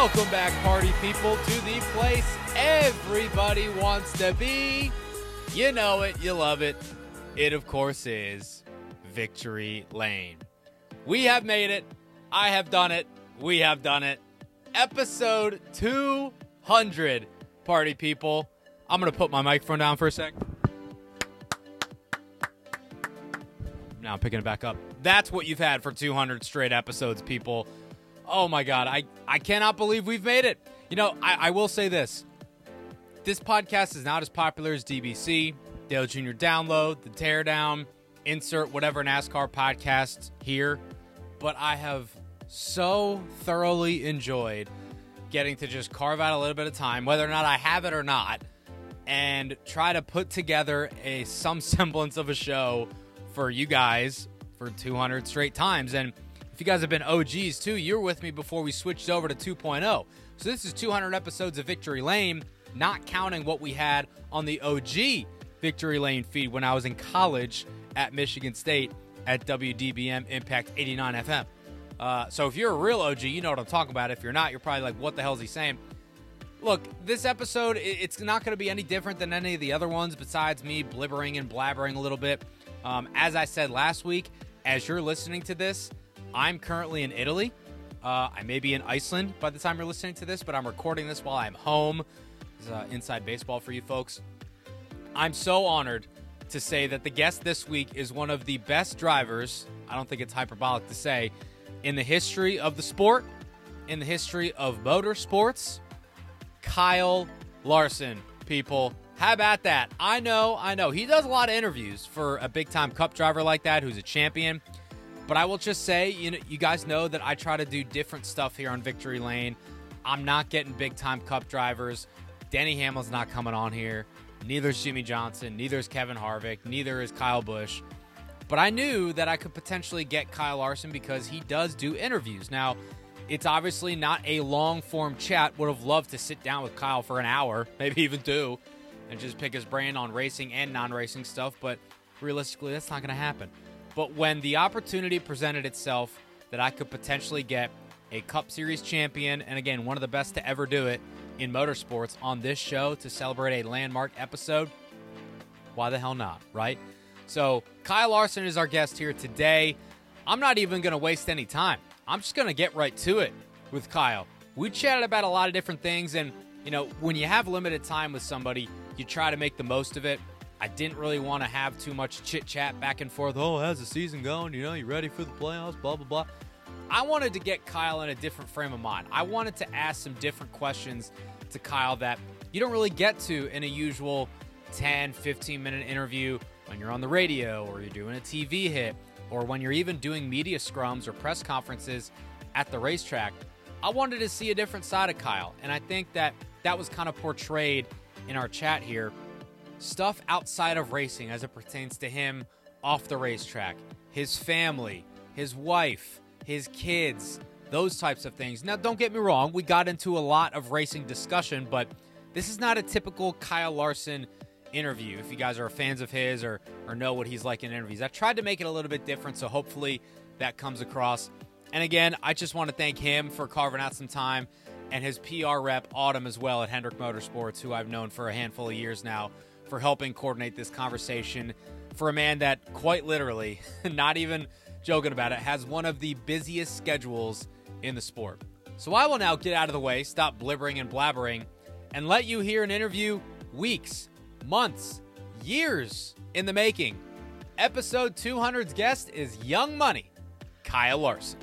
Welcome back, party people, to the place everybody wants to be. You know it, you love it. It, of course, is Victory Lane. We have made it. I have done it. We have done it. Episode 200, party people. I'm going to put my microphone down for a sec. Now I'm picking it back up. That's what you've had for 200 straight episodes, people. Oh my God, I, I cannot believe we've made it. You know, I, I will say this this podcast is not as popular as DBC, Dale Jr. Download, The Teardown, insert whatever NASCAR podcast here, but I have so thoroughly enjoyed getting to just carve out a little bit of time, whether or not I have it or not, and try to put together a some semblance of a show for you guys for 200 straight times. And if you guys have been OGs too, you're with me before we switched over to 2.0. So this is 200 episodes of Victory Lane, not counting what we had on the OG Victory Lane feed when I was in college at Michigan State at WDBM Impact 89 FM. Uh, so if you're a real OG, you know what I'm talking about. If you're not, you're probably like, what the hell is he saying? Look, this episode, it's not going to be any different than any of the other ones besides me blibbering and blabbering a little bit. Um, as I said last week, as you're listening to this, I'm currently in Italy. Uh, I may be in Iceland by the time you're listening to this, but I'm recording this while I'm home. This is, uh, inside baseball for you folks. I'm so honored to say that the guest this week is one of the best drivers, I don't think it's hyperbolic to say, in the history of the sport, in the history of motorsports. Kyle Larson, people. How about that? I know, I know. He does a lot of interviews for a big time cup driver like that who's a champion. But I will just say, you know, you guys know that I try to do different stuff here on Victory Lane. I'm not getting big time cup drivers. Denny Hamlin's not coming on here. Neither is Jimmie Johnson. Neither is Kevin Harvick. Neither is Kyle Busch. But I knew that I could potentially get Kyle Larson because he does do interviews. Now, it's obviously not a long form chat. Would have loved to sit down with Kyle for an hour, maybe even two, and just pick his brain on racing and non racing stuff. But realistically, that's not going to happen. But when the opportunity presented itself that I could potentially get a Cup Series champion, and again, one of the best to ever do it in motorsports on this show to celebrate a landmark episode, why the hell not, right? So, Kyle Larson is our guest here today. I'm not even going to waste any time. I'm just going to get right to it with Kyle. We chatted about a lot of different things, and you know, when you have limited time with somebody, you try to make the most of it. I didn't really want to have too much chit chat back and forth. Oh, how's the season going? You know, you ready for the playoffs? Blah, blah, blah. I wanted to get Kyle in a different frame of mind. I wanted to ask some different questions to Kyle that you don't really get to in a usual 10, 15 minute interview when you're on the radio or you're doing a TV hit or when you're even doing media scrums or press conferences at the racetrack. I wanted to see a different side of Kyle, and I think that that was kind of portrayed in our chat here. Stuff outside of racing as it pertains to him off the racetrack, his family, his wife, his kids, those types of things. Now, don't get me wrong, we got into a lot of racing discussion, but this is not a typical Kyle Larson interview. If you guys are fans of his or, or know what he's like in interviews, I tried to make it a little bit different, so hopefully that comes across. And again, I just want to thank him for carving out some time and his PR rep, Autumn, as well at Hendrick Motorsports, who I've known for a handful of years now, for helping coordinate this conversation for a man that, quite literally, not even joking about it, has one of the busiest schedules in the sport. So I will now get out of the way, stop blibbering and blabbering, and let you hear an interview weeks, months, years in the making. Episode 200's guest is Yung Money, Kyle Larson.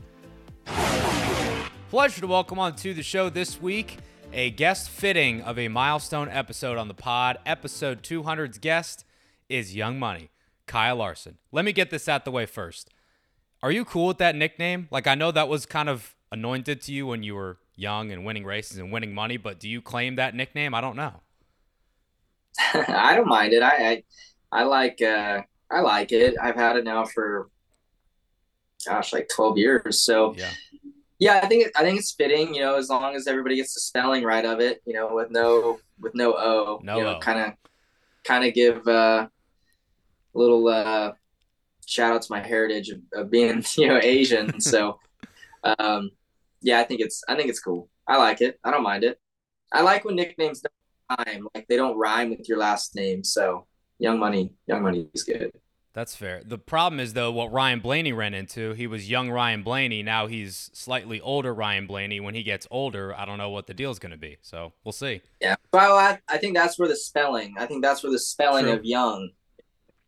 Pleasure to welcome on to the show this week a guest fitting of a milestone episode on the pod. Episode 200's guest is Yung Money, Kyle Larson. Let me get this out the way first. Are you cool with that nickname? Like, I know that was kind of anointed to you when you were young and winning races and winning money, but do you claim that nickname? I don't know. I don't mind it. I, I, I like, uh, I like it. I've had it now for, gosh, like 12 years. So Yeah. Yeah, I think, it, I think it's fitting, you know, as long as everybody gets the spelling right of it, you know, with no, with no O, No you know, kind of, kind of give, uh, a little, uh, shout out to my heritage of, of being, you know, Asian. so, um, yeah, I think it's, I think it's cool. I like it. I don't mind it. I like when nicknames don't rhyme, like they don't rhyme with your last name. So Yung Money, Yung Money is good. That's fair. The problem is though what Ryan Blaney ran into. He was young Ryan Blaney. Now he's slightly older Ryan Blaney. When he gets older, I don't know what the deal's going to be. So we'll see. Yeah. Well, I, I think that's where the spelling, I think that's where the spelling True. of Yung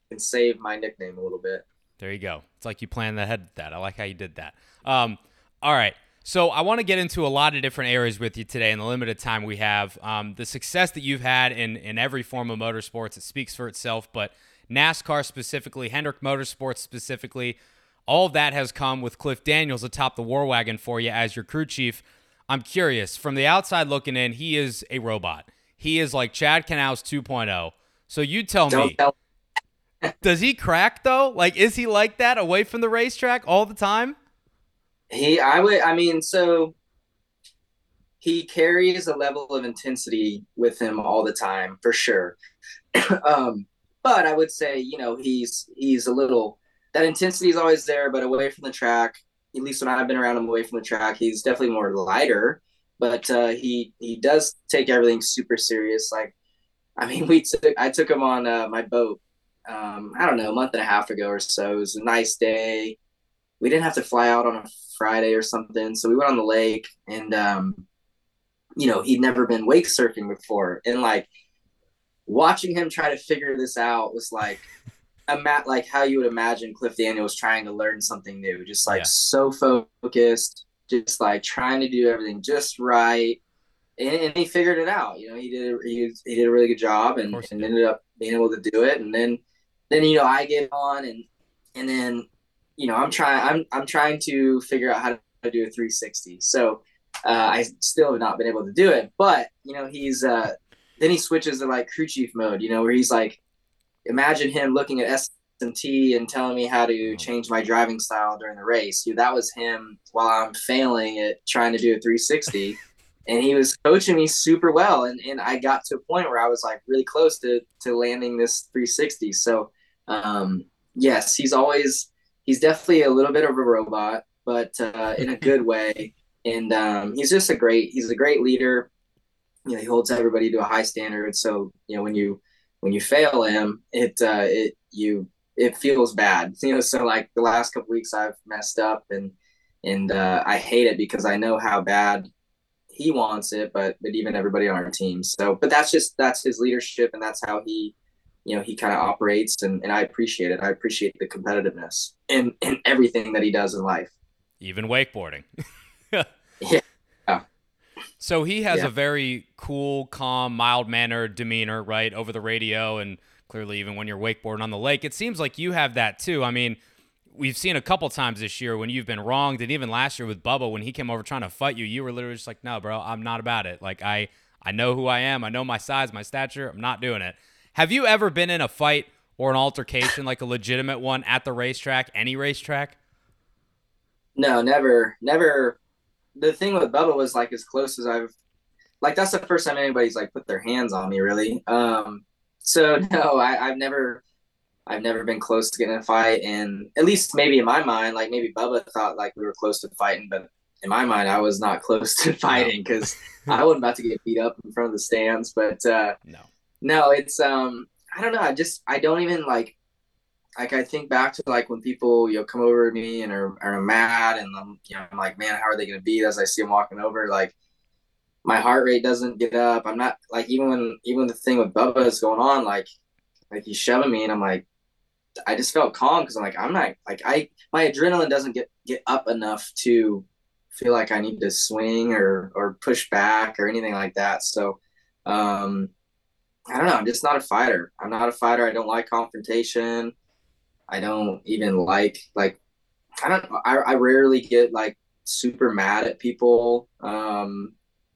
can save my nickname a little bit. There you go. It's like you planned ahead that. I like how you did that. Um, all right. So I want to get into a lot of different areas with you today in the limited time we have. Um, the success that you've had in in every form of motorsports, it speaks for itself. But NASCAR specifically, Hendrick Motorsports specifically, all of that has come with Cliff Daniels atop the war wagon for you as your crew chief. I'm curious, from the outside looking in, he is a robot. He is like Chad Knaus 2.0. So you tell Don't me, tell does he crack though? Like, is he like that away from the racetrack all the time? he, I would, I mean, so he carries a level of intensity with him all the time for sure. um, but I would say, you know, he's, he's a little, that intensity is always there, but away from the track, at least when I've been around him away from the track, he's definitely more lighter. But uh, he he does take everything super serious. Like, I mean, we took I took him on uh, my boat. Um, I don't know, a month and a half ago or so. It was a nice day. We didn't have to fly out on a Friday or something, so we went on the lake, and um, you know, he'd never been wake surfing before, and like watching him try to figure this out was like ima- like how you would imagine Cliff Daniels trying to learn something new, just like Yeah. so focused, just like trying to do everything just right. And, and he figured it out. You know, he did he, he did a really good job and, and ended up being able to do it. And then then you know I get on and and then you know I'm trying I'm I'm trying to figure out how to do a 360. So uh, I still have not been able to do it. But you know he's uh, then he switches to like crew chief mode. You know where he's like imagine him looking at SMT and telling me how to change my driving style during the race. You know, that was him while I'm failing at trying to do a 360. and he was coaching me super well. And, and I got to a point where I was like really close to, to landing this 360. So, um, yes, he's always, he's definitely a little bit of a robot, but uh, in a good way. And um, he's just a great, he's a great leader. You know, he holds everybody to a high standard. So, you know, when you, when you fail him, it uh, it you it feels bad. You know, so like the last couple weeks I've messed up and and uh, I hate it because I know how bad he wants it, but but even everybody on our team. So, but that's just that's his leadership and that's how he you know he kind of operates and, and I appreciate it. I appreciate the competitiveness in in everything that he does in life. Even wakeboarding. Yeah. So he has Yeah. a very cool, calm, mild mannered demeanor, right, over the radio, and clearly, even when you're wakeboarding on the lake, it seems like you have that too. I mean, we've seen a couple times this year when you've been wronged, and even last year with Bubba when he came over trying to fight you, you were literally just like, "No, bro, I'm not about it. Like, I, I know who I am. I know my size, my stature. I'm not doing it." Have you ever been in a fight or an altercation, like a legitimate one, at the racetrack, any racetrack? No, never, never. The thing with Bubba was like as close as I've, like that's the first time anybody's like put their hands on me really. Um, so no, I, I've never, I've never been close to getting a fight, and at least maybe in my mind, like maybe Bubba thought like we were close to fighting, but in my mind, I was not close to fighting because I wasn't about to get beat up in front of the stands. But uh, No. no, it's um, I don't know. I just I don't even like like I think back to like when people you know come over to me and are, are mad and I'm you know I'm like man how are they gonna beat as I see them walking over like my heart rate doesn't get up. I'm not like even when even when the thing with Bubba is going on like like he's shoving me and I'm like I just felt calm because I'm like I'm not like I my adrenaline doesn't get get up enough to feel like I need to swing or or push back or anything like that. So um I don't know. I'm just not a fighter. I'm not a fighter. I don't like confrontation I don't even like like I don't I, I rarely get like super mad at people. Um,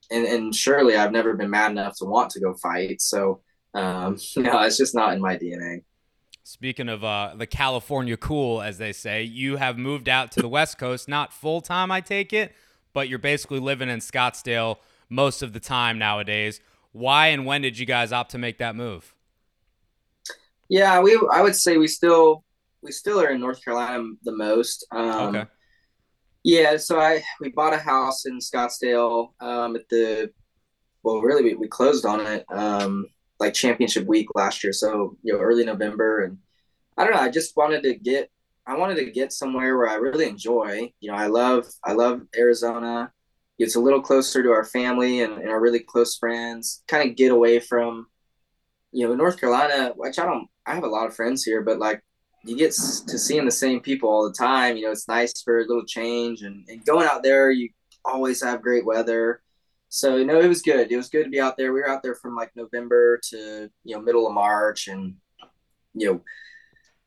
and, and surely I've never been mad enough to want to go fight. So, um, no, it's just not in my DNA. Speaking of uh, the California cool, as they say, you have moved out to the West Coast, not full time, I take it, but you're basically living in Scottsdale most of the time nowadays. Why and when did you guys opt to make that move? Yeah, we I would say we still we still are in North Carolina the most. Um, okay. Yeah, so I we bought a house in Scottsdale um, at the well, really we, we closed on it um, like championship week last year, so you know early November, and I don't know. I just wanted to get I wanted to get somewhere where I really enjoy. You know, I love I love Arizona. It's a little closer to our family and, and our really close friends. Kind of get away from, you know, North Carolina, which I don't. I have a lot of friends here, but like you get to seeing the same people all the time. You know, it's nice for a little change and, and going out there. You always have great weather. So, you know, it was good. It was good to be out there. We were out there from like November to, you know, middle of March. And, you know,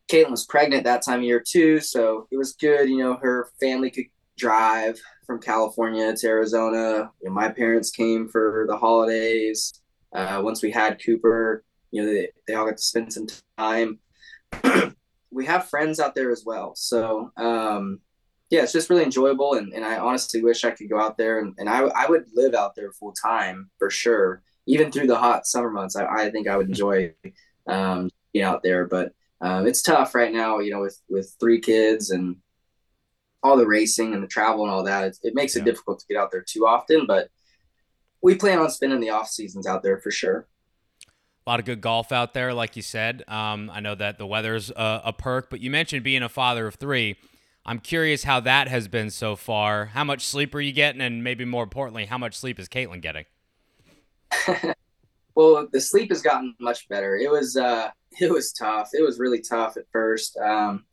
Kaitlyn was pregnant that time of year too. So it was good. You know, her family could drive from California to Arizona. You know, my parents came for the holidays. Uh, once we had Cooper, you know, they, they all got to spend some time. we have friends out there as well. So um, yeah, it's just really enjoyable. And, and I honestly wish I could go out there and, and I, I would live out there full time for sure. Even through the hot summer months, I, I think I would enjoy um, being out there. But um, it's tough right now, you know, with, with three kids and all the racing and the travel and all that. It, it makes yeah. it difficult to get out there too often. But we plan on spending the off seasons out there for sure a lot of good golf out there, like you said. Um, I know that the weather's a, a perk, but you mentioned being a father of three. I'm curious how that has been so far. How much sleep are you getting, and maybe more importantly, how much sleep is Kaitlyn getting? well, the sleep has gotten much better. It was uh, it was tough. It was really tough at first. Um,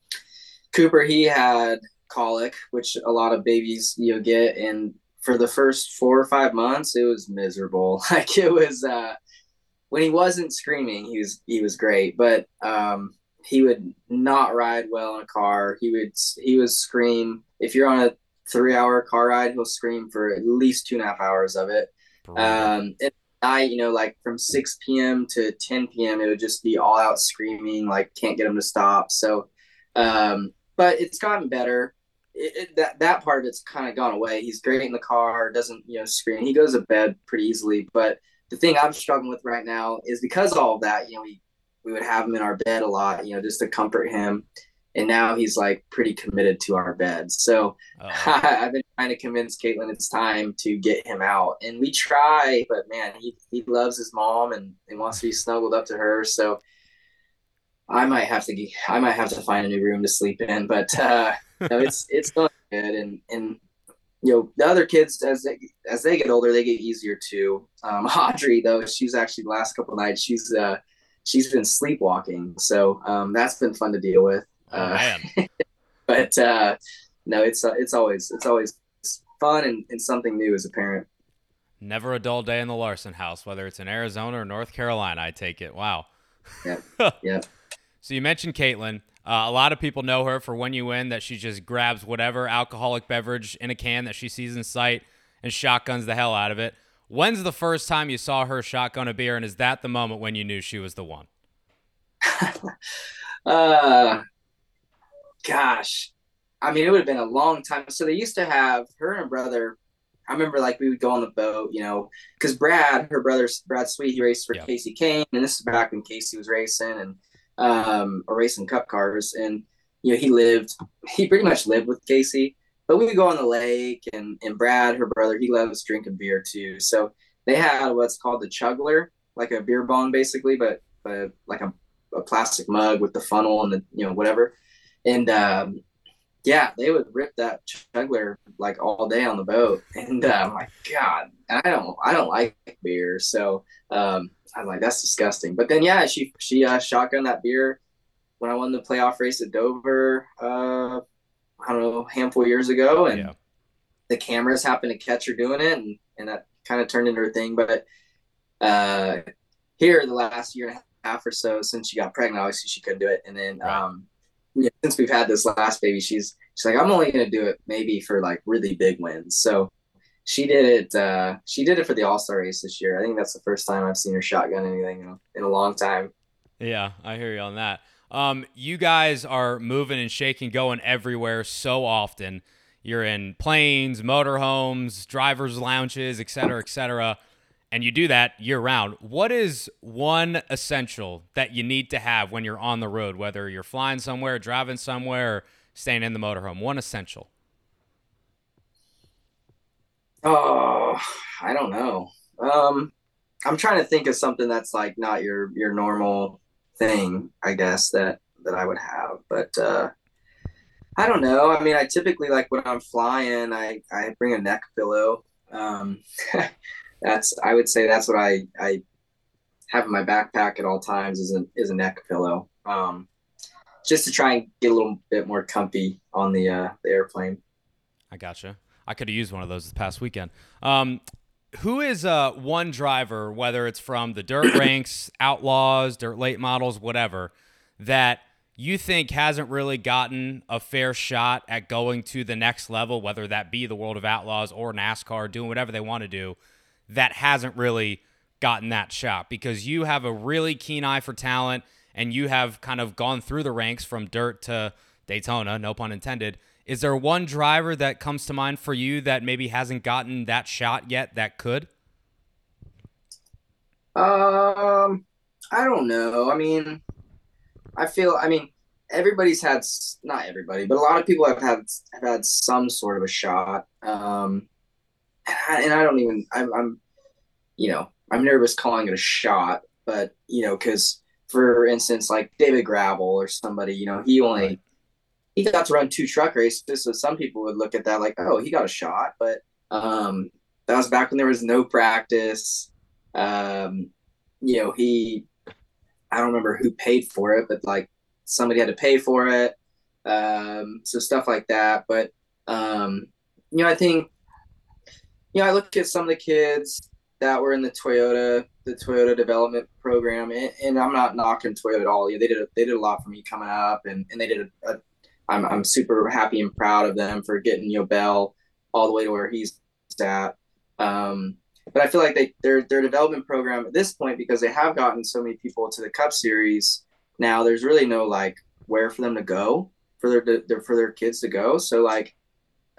Cooper, he had colic, which a lot of babies you know get, and for the first four or five months, it was miserable. Like it was. Uh, when he wasn't screaming, he was he was great. But um, he would not ride well in a car. He would he would scream if you're on a three hour car ride. He'll scream for at least two and a half hours of it. Um, at night, you know, like from six p.m. to ten p.m., it would just be all out screaming. Like can't get him to stop. So, um, but it's gotten better. It, it, that that part of it's kind of gone away. He's great in the car. Doesn't you know scream. He goes to bed pretty easily, but the thing I'm struggling with right now is because all of that, you know, we, we would have him in our bed a lot, you know, just to comfort him. And now he's like pretty committed to our beds. So I've been trying to convince Kaitlyn it's time to get him out. And we try, but man, he, he loves his mom and, and wants to be snuggled up to her. So I might have to I might have to find a new room to sleep in. But uh, no, it's it's going good. And and you know the other kids as they as they get older they get easier too. Um, audrey though she's actually the last couple nights she's uh she's been sleepwalking. So um, that's been fun to deal with. Oh, uh, but uh no it's uh, it's always it's always fun and, and something new as a parent. Never a dull day in the larson house whether it's in arizona or north carolina i take it. Wow. Yeah yeah so you mentioned kaitlyn uh, a lot of people know her for when you win that she just grabs whatever alcoholic beverage in a can that she sees in sight and shotguns the hell out of it. When's the first time you saw her shotgun a beer, and is that the moment when you knew she was the one? uh, gosh, I mean, it would have been a long time. So they used to have her and her brother. I remember like we would go on the boat, you know, because Brad, her brother, Brad Sweet, he raced for yeah. Kasey Kahne, and this is back when Kasey was racing, and um, or racing cup cars. And, you know, he lived, he pretty much lived with Kasey, but we would go on the lake and, and Brad, her brother, he loves drinking beer too. So they had what's called the chugler, like a beer bong basically, but, but like a, a plastic mug with the funnel and the, you know, whatever. And, um, yeah, they would rip that chugler like all day on the boat, and uh, I'm like, God, I don't, I don't like beer, so um, I'm like, that's disgusting. But then, yeah, she she uh, shotgun that beer when I won the playoff race at Dover. Uh, I don't know, a handful of years ago, and yeah. the cameras happened to catch her doing it, and and that kind of turned into her thing. But uh, here, the last year and a half or so since she got pregnant, obviously she couldn't do it, and then um, yeah, since we've had this last baby, she's she's like, I'm only gonna do it maybe for like really big wins. So she did it. Uh, she did it for the All Star race this year. I think that's the first time I've seen her shotgun anything in a, in a long time. Yeah, I hear you on that. Um, you guys are moving and shaking, going everywhere so often. You're in planes, motorhomes, drivers' lounges, et cetera, et cetera and you do that year round. What is one essential that you need to have when you're on the road, whether you're flying somewhere, driving somewhere, staying in the motorhome? One essential. Oh, I don't know. Um, I'm trying to think of something that's like not your your normal thing, I guess that that I would have, but uh, I don't know. I mean, I typically like when I'm flying, I I bring a neck pillow. Um, that's I would say that's what I I have in my backpack at all times is a is a neck pillow. Um, just to try and get a little bit more comfy on the uh, the airplane. I gotcha. I could have used one of those this past weekend. Um, who is uh, one driver, whether it's from the dirt ranks, outlaws, dirt late models, whatever, that you think hasn't really gotten a fair shot at going to the next level, whether that be the world of outlaws or NASCAR, doing whatever they want to do, that hasn't really gotten that shot because you have a really keen eye for talent and you have kind of gone through the ranks from dirt to Daytona, no pun intended. Is there one driver that comes to mind for you that maybe hasn't gotten that shot yet that could? Um, I don't know. I mean, I feel. I mean, everybody's had not everybody, but a lot of people have had have had some sort of a shot. Um, and I, and I don't even. I'm, I'm, you know, I'm nervous calling it a shot, but you know, because for instance, like David Gravel or somebody, you know, he only. Right he got to run two truck races. So some people would look at that like, oh, he got a shot. But um, that was back when there was no practice. Um, you know, he, I don't remember who paid for it, but like somebody had to pay for it. Um, so stuff like that. But, um, you know, I think, you know, I look at some of the kids that were in the Toyota, the Toyota development program, and, and I'm not knocking Toyota at all. They did a, they did a lot for me coming up, and, and they did a, a I'm I'm super happy and proud of them for getting Yobel all the way to where he's at. Um, but I feel like they their their development program at this point because they have gotten so many people to the Cup Series now. There's really no like where for them to go for their, their for their kids to go. So like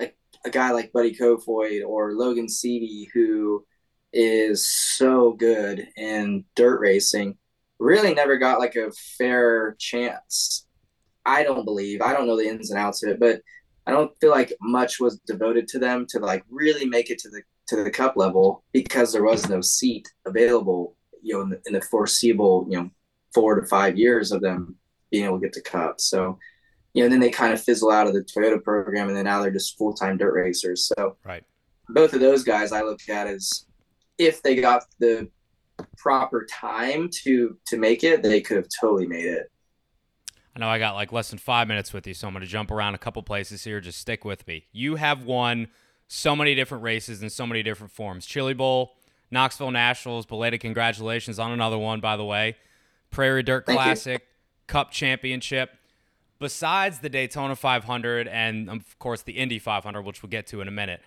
a, a guy like Buddy Kofoid or Logan Seavey who is so good in dirt racing really never got like a fair chance I don't believe. I don't know the ins and outs of it, but I don't feel like much was devoted to them to like really make it to the to the cup level because there was no seat available, you know, in the, in the foreseeable, you know, four to five years of them being able to get to cup. So, you know, and then they kind of fizzle out of the Toyota program, and then now they're just full time dirt racers. So, right, both of those guys I look at as if they got the proper time to to make it, they could have totally made it. I know I got like less than five minutes with you, so I'm going to jump around a couple places here. Just stick with me. You have won so many different races in so many different forms. Chili Bowl, Knoxville Nationals, belated congratulations on another one, by the way. Prairie Dirt Thank Classic, you. Cup Championship. Besides the Daytona 500 and, of course, the Indy 500, which we'll get to in a minute,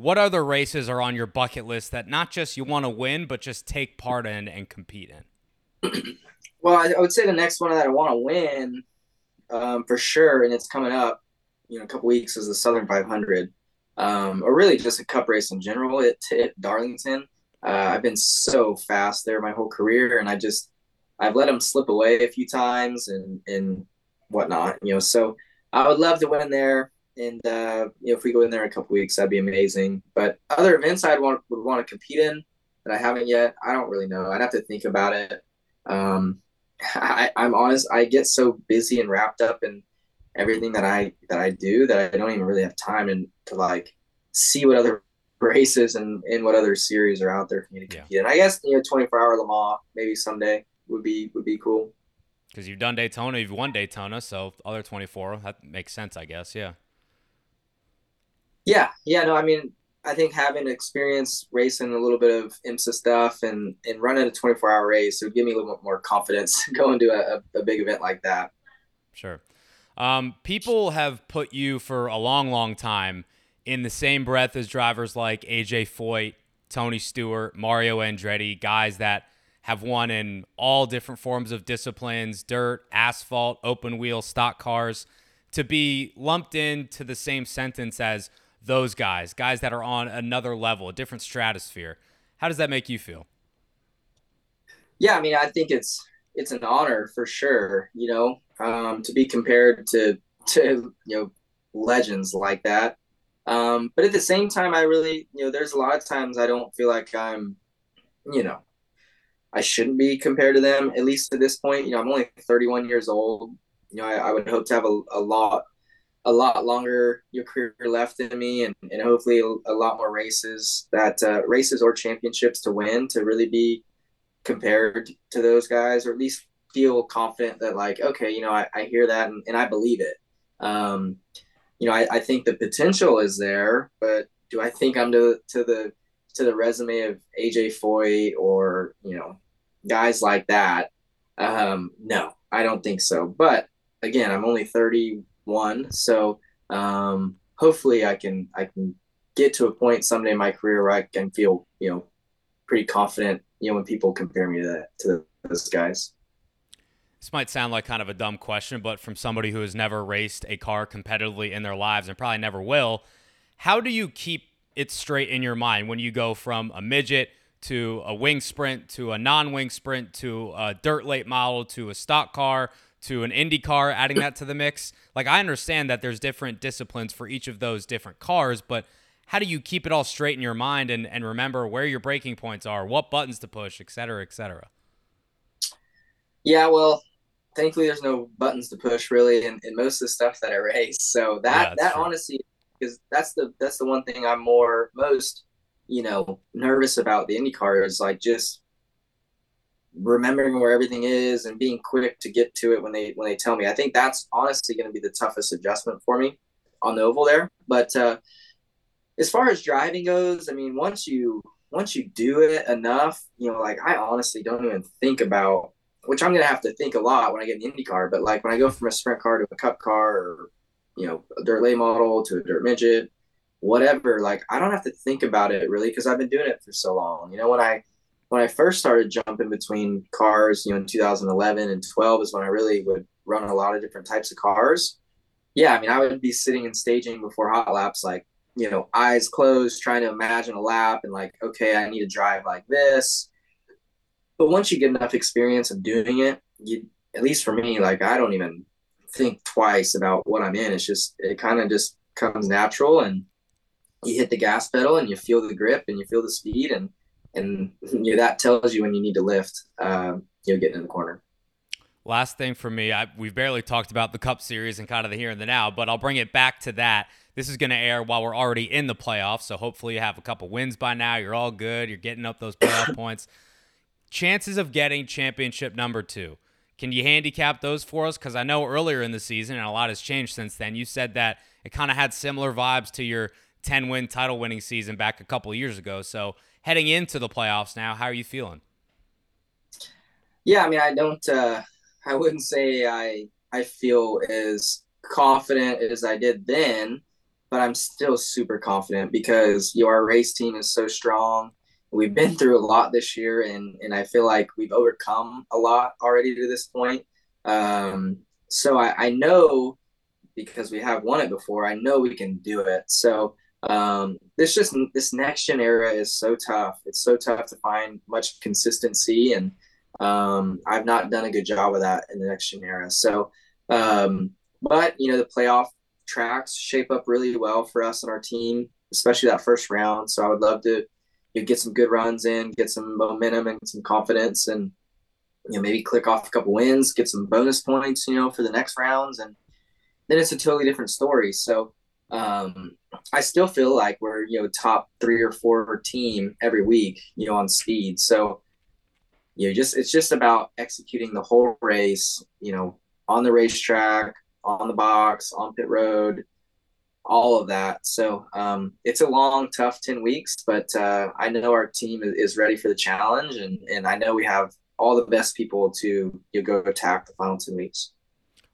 what other races are on your bucket list that not just you want to win, but just take part in and compete in? Well, I, I, would say the next one that I want to win um, for sure, and it's coming up, you know, a couple weeks is the Southern 500, um, or really just a Cup race in general at, at Darlington. Uh, I've been so fast there my whole career, and I just I've let them slip away a few times and and whatnot, you know. So I would love to win there, and uh, you know, if we go in there in a couple weeks, that'd be amazing. But other events I'd want would want to compete in that I haven't yet, I don't really know. I'd have to think about it. Um, I, I'm honest. I get so busy and wrapped up in everything that I that I do that I don't even really have time and to like see what other races and, and what other series are out there for me to compete yeah. in. I guess you know, 24 hour Le Mans maybe someday would be would be cool. Because you've done Daytona, you've won Daytona, so other 24 that makes sense, I guess. Yeah. Yeah, yeah. No, I mean, I think having experience racing a little bit of IMSA stuff and and running a 24 hour race would give me a little bit more confidence going to a, a big event like that. Sure. Um, people have put you for a long, long time in the same breath as drivers like AJ Foyt, Tony Stewart, Mario Andretti, guys that have won in all different forms of disciplines dirt, asphalt, open wheel, stock cars to be lumped into the same sentence as those guys, guys that are on another level, a different stratosphere. How does that make you feel? Yeah, I mean, I think it's it's an honor for sure. You know, um, to be compared to to you know legends like that. Um, but at the same time, I really you know there's a lot of times I don't feel like I'm you know I shouldn't be compared to them at least at this point. You know, I'm only 31 years old. You know, I, I would hope to have a, a lot a lot longer your career left in me and, and hopefully a, lot more races that uh, races or championships to win to really be compared to those guys or at least feel confident that like okay you know i, I hear that and, and i believe it. Um, you know I, I think the potential is there but do i think i'm to, to the to the resume of aj foyt or you know guys like that? Um, no i don't think so. But again i'm only 31 so um, hopefully i can i can get to a point someday in my career where i can feel you know pretty confident you know when people compare me to to those guys. This might sound like kind of a dumb question, but from somebody who has never raced a car competitively in their lives and probably never will, how do you keep it straight in your mind when you go from a midget to a wing sprint to a non-wing sprint to a dirt late model to a stock car to an Indy car, adding that to the mix? Like I understand that there's different disciplines for each of those different cars, but how do you keep it all straight in your mind and, and remember where your breaking points are, what buttons to push, et cetera, et cetera? Yeah, well, thankfully there's no buttons to push really in, in most of the stuff that I race. So that yeah, that true. honestly is that's the that's the one thing I'm more most you know nervous about the IndyCar is like just remembering where everything is and being quick to get to it when they when they tell me. I think that's honestly going to be the toughest adjustment for me on the oval there. But uh, as far as driving goes, I mean, once you once you do it enough, you know, like I honestly don't even think about which I'm gonna have to think a lot when I get an Indy car. But like when I go from a sprint car to a cup car, or you know, a dirt late model to a dirt midget, whatever, like I don't have to think about it really because I've been doing it for so long. You know, when I when I first started jumping between cars, you know, in 2011 and 12 is when I really would run a lot of different types of cars. Yeah, I mean, I would be sitting and staging before hot laps, like you know, eyes closed, trying to imagine a lap and like, okay, I need to drive like this but once you get enough experience of doing it, you at least for me, like I don't even think twice about what I'm in. It's just it kind of just comes natural and you hit the gas pedal and you feel the grip and you feel the speed and and you know, that tells you when you need to lift uh, you know getting in the corner last thing for me I, we've barely talked about the cup series and kind of the here and the now but i'll bring it back to that this is going to air while we're already in the playoffs so hopefully you have a couple wins by now you're all good you're getting up those playoff points chances of getting championship number two. Can you handicap those for us? Because I know earlier in the season, and a lot has changed since then, you said that it kind of had similar vibes to your 10 win title winning season back a couple years ago. So heading into the playoffs now, how are you feeling? Yeah, I mean, I don't, uh, I wouldn't say I, I feel as confident as I did then, but I'm still super confident because your race team is so strong we've been through a lot this year and and I feel like we've overcome a lot already to this point. Um, so I, I know because we have won it before, I know we can do it. So um, this just this next gen era is so tough. It's so tough to find much consistency, and um, I've not done a good job of that in the next gen era. So, um, but you know, the playoff tracks shape up really well for us and our team, especially that first round. So I would love to you get some good runs in, get some momentum and some confidence, and you know maybe click off a couple wins, get some bonus points, you know, for the next rounds, and then it's a totally different story. So um, I still feel like we're you know top three or four team every week, you know, on speed. So you know, just it's just about executing the whole race, you know, on the racetrack, on the box, on pit road, all of that. So um, it's a long, tough 10 weeks, but uh, I know our team is ready for the challenge, and, and I know we have all the best people to you know, go attack the final 10 weeks.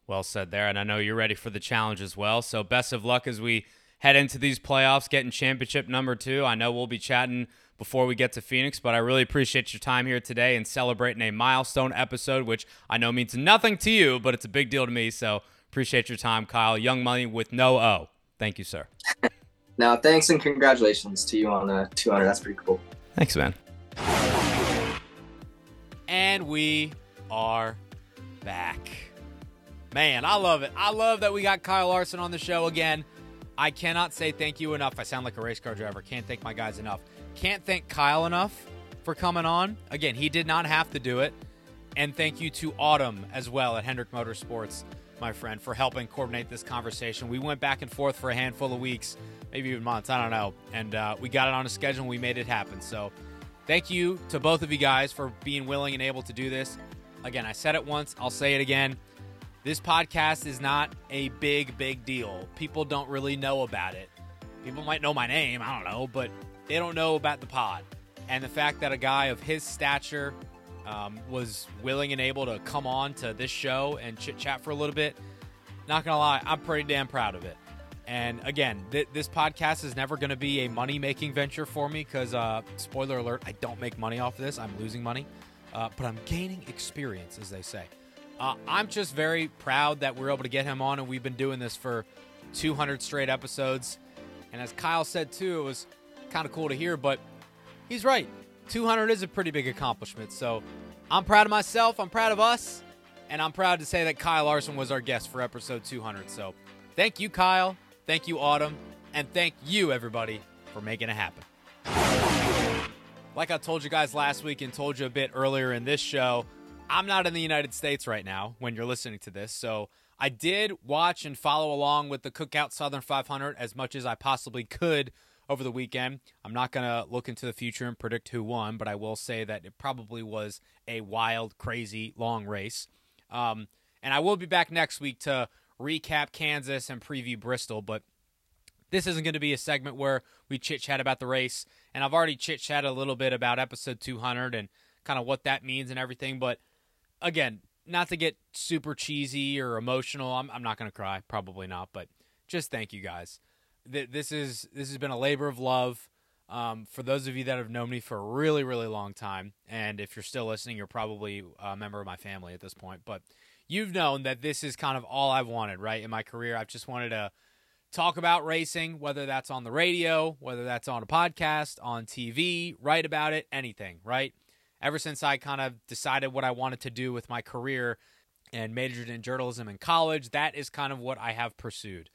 Well said there. And I know you're ready for the challenge as well. So best of luck as we head into these playoffs, getting championship number two. I know we'll be chatting before we get to Phoenix, but I really appreciate your time here today and celebrating a milestone episode, which I know means nothing to you, but it's a big deal to me. So appreciate your time, Kyle. Yung Money with no O. Thank you, sir. now, thanks and congratulations to you on the 200. That's pretty cool. Thanks, man. And we are back. Man, I love it. I love that we got Kyle Larson on the show again. I cannot say thank you enough. I sound like a race car driver. Can't thank my guys enough. Can't thank Kyle enough for coming on. Again, he did not have to do it. And thank you to Autumn as well at Hendrick Motorsports, my friend, for helping coordinate this conversation. We went back and forth for a handful of weeks, maybe even months. I don't know. And uh, we got it on a schedule and we made it happen. So thank you to both of you guys for being willing and able to do this. Again, I said it once, I'll say it again. This podcast is not a big, big deal. People don't really know about it. People might know my name, I don't know, but they don't know about the pod. And the fact that a guy of his stature um, was willing and able to come on to this show and chit chat for a little bit, not gonna lie, I'm pretty damn proud of it. And again, th- this podcast is never going to be a money making venture for me because, uh, spoiler alert, I don't make money off of this. I'm losing money, uh, but I'm gaining experience, as they say. Uh, I'm just very proud that we're able to get him on, and we've been doing this for 200 straight episodes. And as Kyle said too, it was kind of cool to hear, but he's right. 200 is a pretty big accomplishment. So I'm proud of myself. I'm proud of us. And I'm proud to say that Kyle Larson was our guest for episode 200. So thank you, Kyle. Thank you, Autumn. And thank you, everybody, for making it happen. Like I told you guys last week and told you a bit earlier in this show, I'm not in the United States right now when you're listening to this, so I did watch and follow along with the Cookout Southern 500 as much as I possibly could over the weekend. I'm not going to look into the future and predict who won, but I will say that it probably was a wild, crazy, long race. Um, and I will be back next week to recap Kansas and preview Bristol, but this isn't going to be a segment where we chit chat about the race. And I've already chit chatted a little bit about episode 200 and kind of what that means and everything, but again, not to get super cheesy or emotional. I'm, I'm not going to cry, probably not, but just thank you guys. This is this has been a labor of love. Um, for those of you that have known me for a really, really long time, and if you're still listening, you're probably a member of my family at this point. But you've known that this is kind of all I've wanted, right, in my career. I've just wanted to talk about racing, whether that's on the radio, whether that's on a podcast, on TV, write about it, anything, right? Ever since I kind of decided what I wanted to do with my career and majored in journalism in college, that is kind of what I have pursued.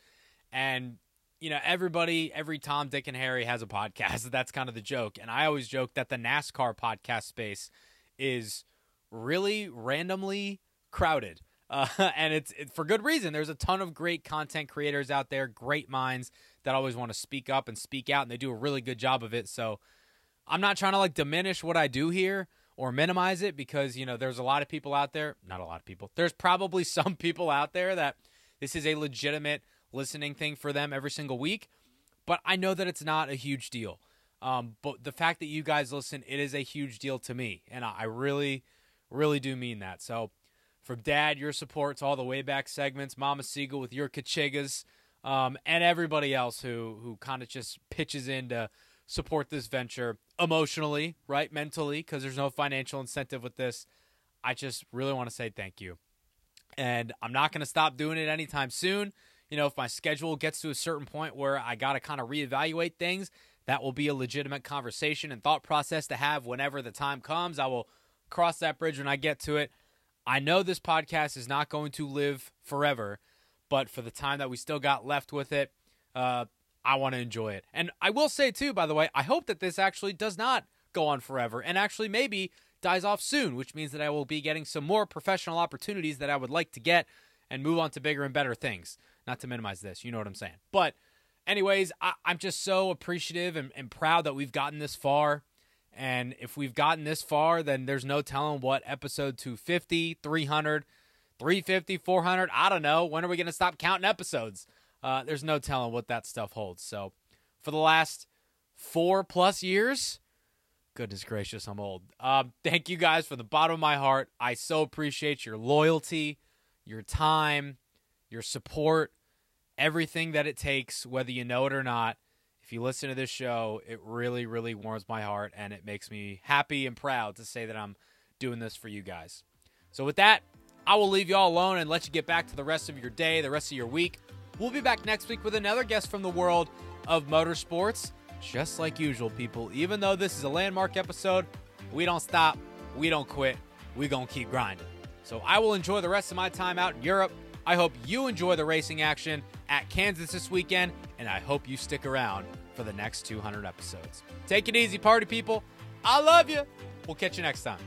And you know, everybody, every Tom, Dick, and Harry has a podcast. That's kind of the joke. And I always joke that the NASCAR podcast space is really randomly crowded. Uh, and it's, it's for good reason. There's a ton of great content creators out there, great minds that always want to speak up and speak out, and they do a really good job of it. So I'm not trying to like diminish what I do here or minimize it because, you know, there's a lot of people out there, not a lot of people. There's probably some people out there that this is a legitimate listening thing for them every single week, but I know that it's not a huge deal. Um, but the fact that you guys listen, it is a huge deal to me, and I really, really do mean that. So, from Dad, your support to all the way back segments, Mama Segal with your Kachigas, um, and everybody else who who kind of just pitches in to support this venture emotionally, right? Mentally, because there's no financial incentive with this. I just really want to say thank you. And I'm not going to stop doing it anytime soon. You know, if my schedule gets to a certain point where I got to kind of reevaluate things, that will be a legitimate conversation and thought process to have whenever the time comes. I will cross that bridge when I get to it. I know this podcast is not going to live forever, but for the time that we still got left with it, uh, I want to enjoy it. And I will say, too, by the way, I hope that this actually does not go on forever and actually maybe dies off soon, which means that I will be getting some more professional opportunities that I would like to get and move on to bigger and better things. Not to minimize this, you know what I'm saying. But, anyways, I, am just so appreciative and, and proud that we've gotten this far. And if we've gotten this far, then there's no telling what episode 250, 300, 350, 400, I don't know. When are we going to stop counting episodes? Uh, there's no telling what that stuff holds. So, for the last four plus years, goodness gracious, I'm old. Uh, thank you guys from the bottom of my heart. I so appreciate your loyalty, your time, your support, everything that it takes, whether you know it or not. If you listen to this show, it really, really warms my heart and it makes me happy and proud to say that I'm doing this for you guys. So, with that, I will leave you all alone and let you get back to the rest of your day, the rest of your week. We'll be back next week with another guest from the world of motorsports. Just like usual, people, even though this is a landmark episode, we don't stop, we don't quit, we gonna keep grinding. So I will enjoy the rest of my time out in Europe. I hope you enjoy the racing action at Kansas this weekend, and I hope you stick around for the next 200 episodes. Take it easy, party people. I love you. We'll catch you next time.